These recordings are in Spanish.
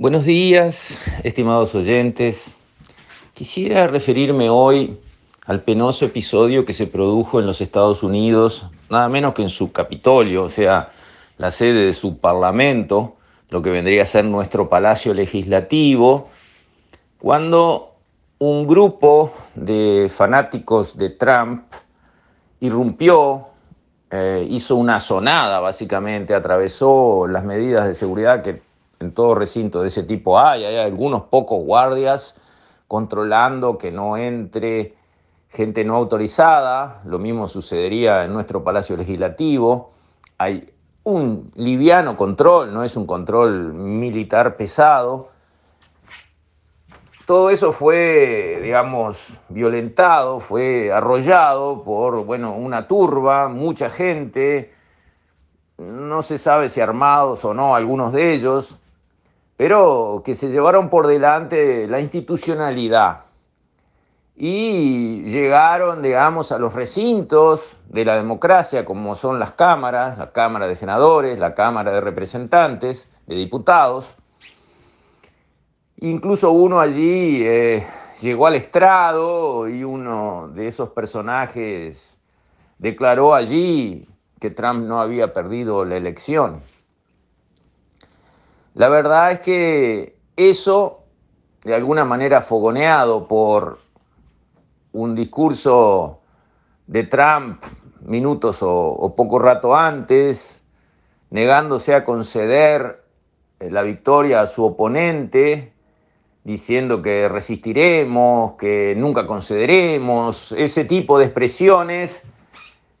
Buenos días, estimados oyentes. Quisiera referirme hoy al penoso episodio que se produjo en los Estados Unidos, nada menos que en su Capitolio, o sea, la sede de su Parlamento, lo que vendría a ser nuestro Palacio Legislativo, cuando un grupo de fanáticos de Trump irrumpió, eh, hizo una sonada básicamente, atravesó las medidas de seguridad que en todo recinto de ese tipo. Hay, hay algunos pocos guardias controlando que no entre gente no autorizada, lo mismo sucedería en nuestro Palacio Legislativo, hay un liviano control, no es un control militar pesado. Todo eso fue, digamos, violentado, fue arrollado por, bueno, una turba, mucha gente, no se sabe si armados o no algunos de ellos, pero que se llevaron por delante la institucionalidad y llegaron, digamos, a los recintos de la democracia, como son las cámaras, la Cámara de Senadores, la Cámara de Representantes, de Diputados. Incluso uno allí eh, llegó al estrado y uno de esos personajes declaró allí que Trump no había perdido la elección. La verdad es que eso, de alguna manera fogoneado por un discurso de Trump minutos o, poco rato antes, negándose a conceder eh, la victoria a su oponente, diciendo que resistiremos, que nunca concederemos, ese tipo de expresiones,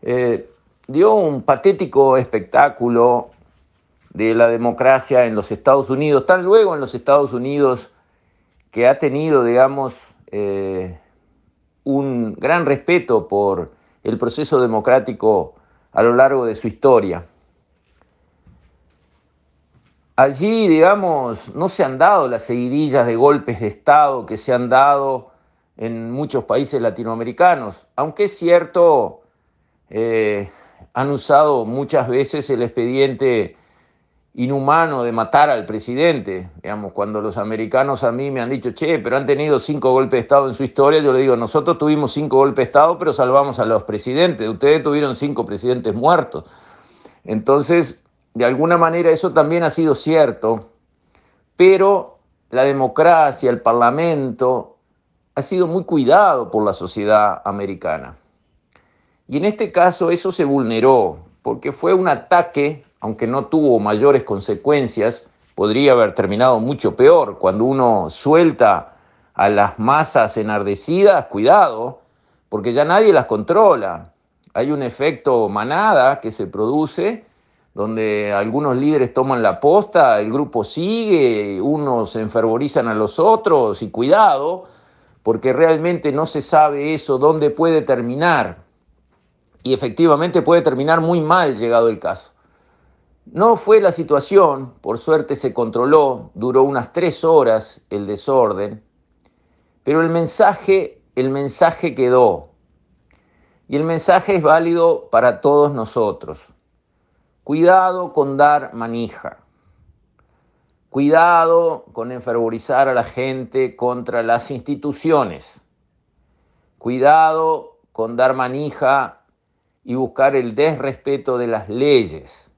eh, dio un patético espectáculo de la democracia en los Estados Unidos, tan luego en los Estados Unidos que ha tenido, digamos, eh, un gran respeto por el proceso democrático a lo largo de su historia. Allí, digamos, no se han dado las seguidillas de golpes de Estado que se han dado en muchos países latinoamericanos, aunque es cierto, eh, han usado muchas veces el expediente inhumano de matar al presidente. Digamos, cuando los americanos a mí me han dicho, che, pero han tenido cinco golpes de Estado en su historia, yo le digo, nosotros tuvimos cinco golpes de Estado, pero salvamos a los presidentes. Ustedes tuvieron cinco presidentes muertos. Entonces, de alguna manera eso también ha sido cierto, pero la democracia, el parlamento, ha sido muy cuidado por la sociedad americana. Y en este caso eso se vulneró, porque fue un ataque aunque no tuvo mayores consecuencias, podría haber terminado mucho peor. Cuando uno suelta a las masas enardecidas, cuidado, porque ya nadie las controla. Hay un efecto manada que se produce donde algunos líderes toman la posta, el grupo sigue, unos enfervorizan a los otros y cuidado, porque realmente no se sabe eso, dónde puede terminar. Y efectivamente puede terminar muy mal llegado el caso. No fue la situación, por suerte se controló, duró unas tres horas el desorden, pero el mensaje, el mensaje quedó. Y el mensaje es válido para todos nosotros. Cuidado con dar manija. Cuidado con enfervorizar a la gente contra las instituciones. Cuidado con dar manija y buscar el desrespeto de las leyes.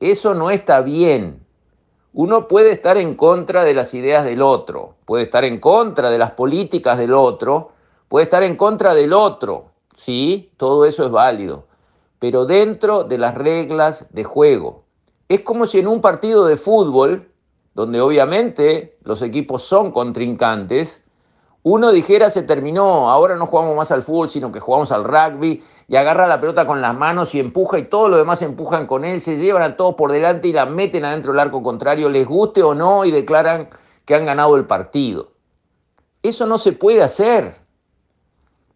Eso no está bien. Uno puede estar en contra de las ideas del otro, puede estar en contra de las políticas del otro, puede estar en contra del otro. Sí, todo eso es válido, pero dentro de las reglas de juego. Es como si en un partido de fútbol, donde obviamente los equipos son contrincantes, uno dijera se terminó, ahora no jugamos más al fútbol, sino que jugamos al rugby y agarra la pelota con las manos y empuja y todos los demás empujan con él, se llevan a todos por delante y la meten adentro del arco contrario, les guste o no, y declaran que han ganado el partido. Eso no se puede hacer,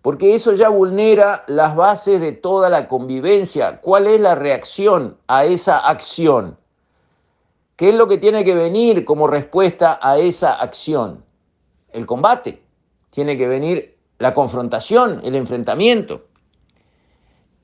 porque eso ya vulnera las bases de toda la convivencia. ¿Cuál es la reacción a esa acción? ¿Qué es lo que tiene que venir como respuesta a esa acción? El combate tiene que venir la confrontación, el enfrentamiento.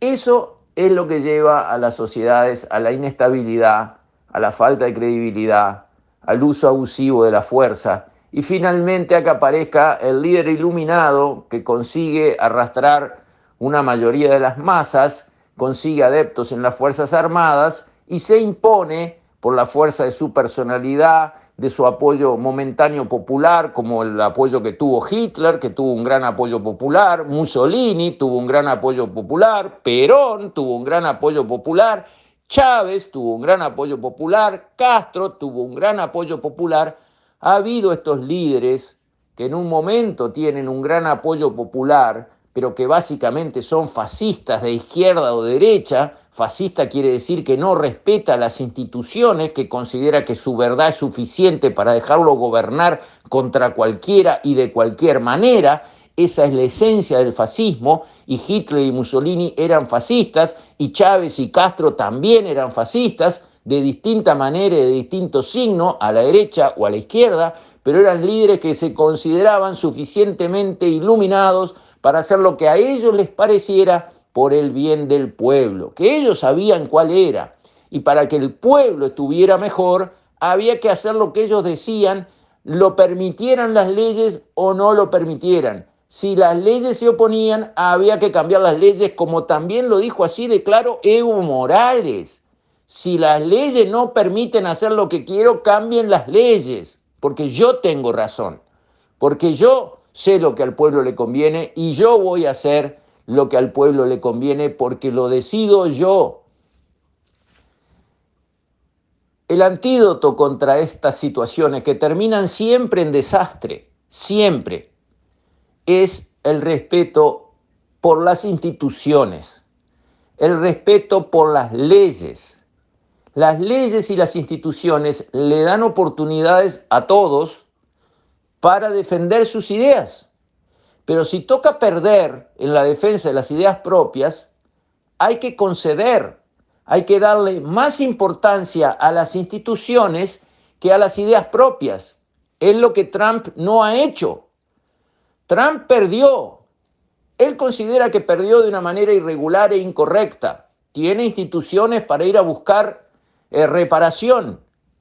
Eso es lo que lleva a las sociedades a la inestabilidad, a la falta de credibilidad, al uso abusivo de la fuerza y finalmente a que aparezca el líder iluminado que consigue arrastrar una mayoría de las masas, consigue adeptos en las Fuerzas Armadas y se impone por la fuerza de su personalidad, de su apoyo momentáneo popular, como el apoyo que tuvo Hitler, que tuvo un gran apoyo popular, Mussolini tuvo un gran apoyo popular, Perón tuvo un gran apoyo popular, Chávez tuvo un gran apoyo popular, Castro tuvo un gran apoyo popular. Ha habido estos líderes que en un momento tienen un gran apoyo popular, pero que básicamente son fascistas de izquierda o derecha, Fascista quiere decir que no respeta las instituciones, que considera que su verdad es suficiente para dejarlo gobernar contra cualquiera y de cualquier manera. Esa es la esencia del fascismo y Hitler y Mussolini eran fascistas y Chávez y Castro también eran fascistas de distinta manera y de distinto signo, a la derecha o a la izquierda, pero eran líderes que se consideraban suficientemente iluminados para hacer lo que a ellos les pareciera por el bien del pueblo, que ellos sabían cuál era. Y para que el pueblo estuviera mejor, había que hacer lo que ellos decían, lo permitieran las leyes o no lo permitieran. Si las leyes se oponían, había que cambiar las leyes, como también lo dijo así de claro Evo Morales. Si las leyes no permiten hacer lo que quiero, cambien las leyes, porque yo tengo razón, porque yo sé lo que al pueblo le conviene y yo voy a hacer lo que al pueblo le conviene porque lo decido yo. El antídoto contra estas situaciones que terminan siempre en desastre, siempre, es el respeto por las instituciones, el respeto por las leyes. Las leyes y las instituciones le dan oportunidades a todos para defender sus ideas. Pero si toca perder en la defensa de las ideas propias, hay que conceder, hay que darle más importancia a las instituciones que a las ideas propias. Es lo que Trump no ha hecho. Trump perdió. Él considera que perdió de una manera irregular e incorrecta. Tiene instituciones para ir a buscar eh, reparación.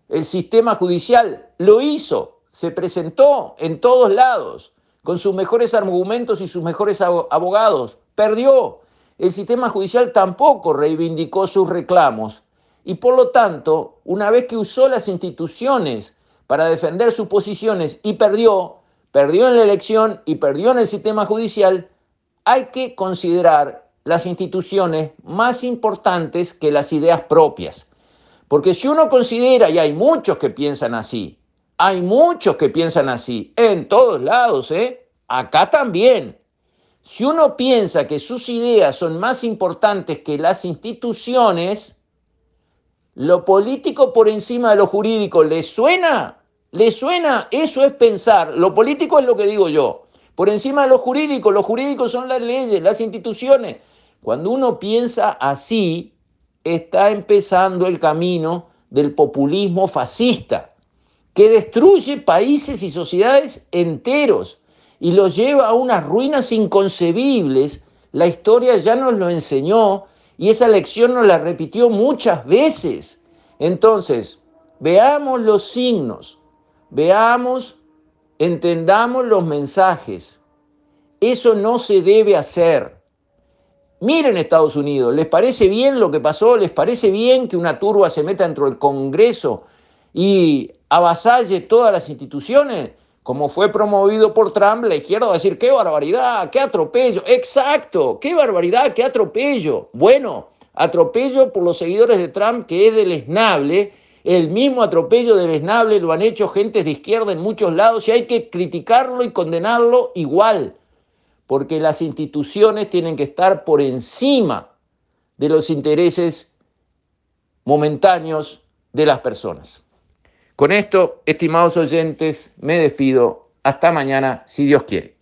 El sistema judicial lo hizo, se presentó en todos lados con sus mejores argumentos y sus mejores abogados. Perdió. El sistema judicial tampoco reivindicó sus reclamos. Y por lo tanto, una vez que usó las instituciones para defender sus posiciones y perdió, perdió en la elección y perdió en el sistema judicial, hay que considerar las instituciones más importantes que las ideas propias. Porque si uno considera, y hay muchos que piensan así, hay muchos que piensan así, en todos lados, ¿eh? Acá también. Si uno piensa que sus ideas son más importantes que las instituciones, lo político por encima de lo jurídico, ¿le suena? ¿Le suena? Eso es pensar. Lo político es lo que digo yo. Por encima de lo jurídico, lo jurídico son las leyes, las instituciones. Cuando uno piensa así, está empezando el camino del populismo fascista que destruye países y sociedades enteros y los lleva a unas ruinas inconcebibles. La historia ya nos lo enseñó y esa lección nos la repitió muchas veces. Entonces, veamos los signos, veamos, entendamos los mensajes. Eso no se debe hacer. Miren Estados Unidos, ¿les parece bien lo que pasó? ¿Les parece bien que una turba se meta dentro del Congreso y avasalle todas las instituciones, como fue promovido por Trump, la izquierda va a decir, qué barbaridad, qué atropello. Exacto, qué barbaridad, qué atropello. Bueno, atropello por los seguidores de Trump, que es deleznable. El mismo atropello deleznable lo han hecho gentes de izquierda en muchos lados y hay que criticarlo y condenarlo igual, porque las instituciones tienen que estar por encima de los intereses momentáneos de las personas. Con esto, estimados oyentes, me despido. Hasta mañana, si Dios quiere.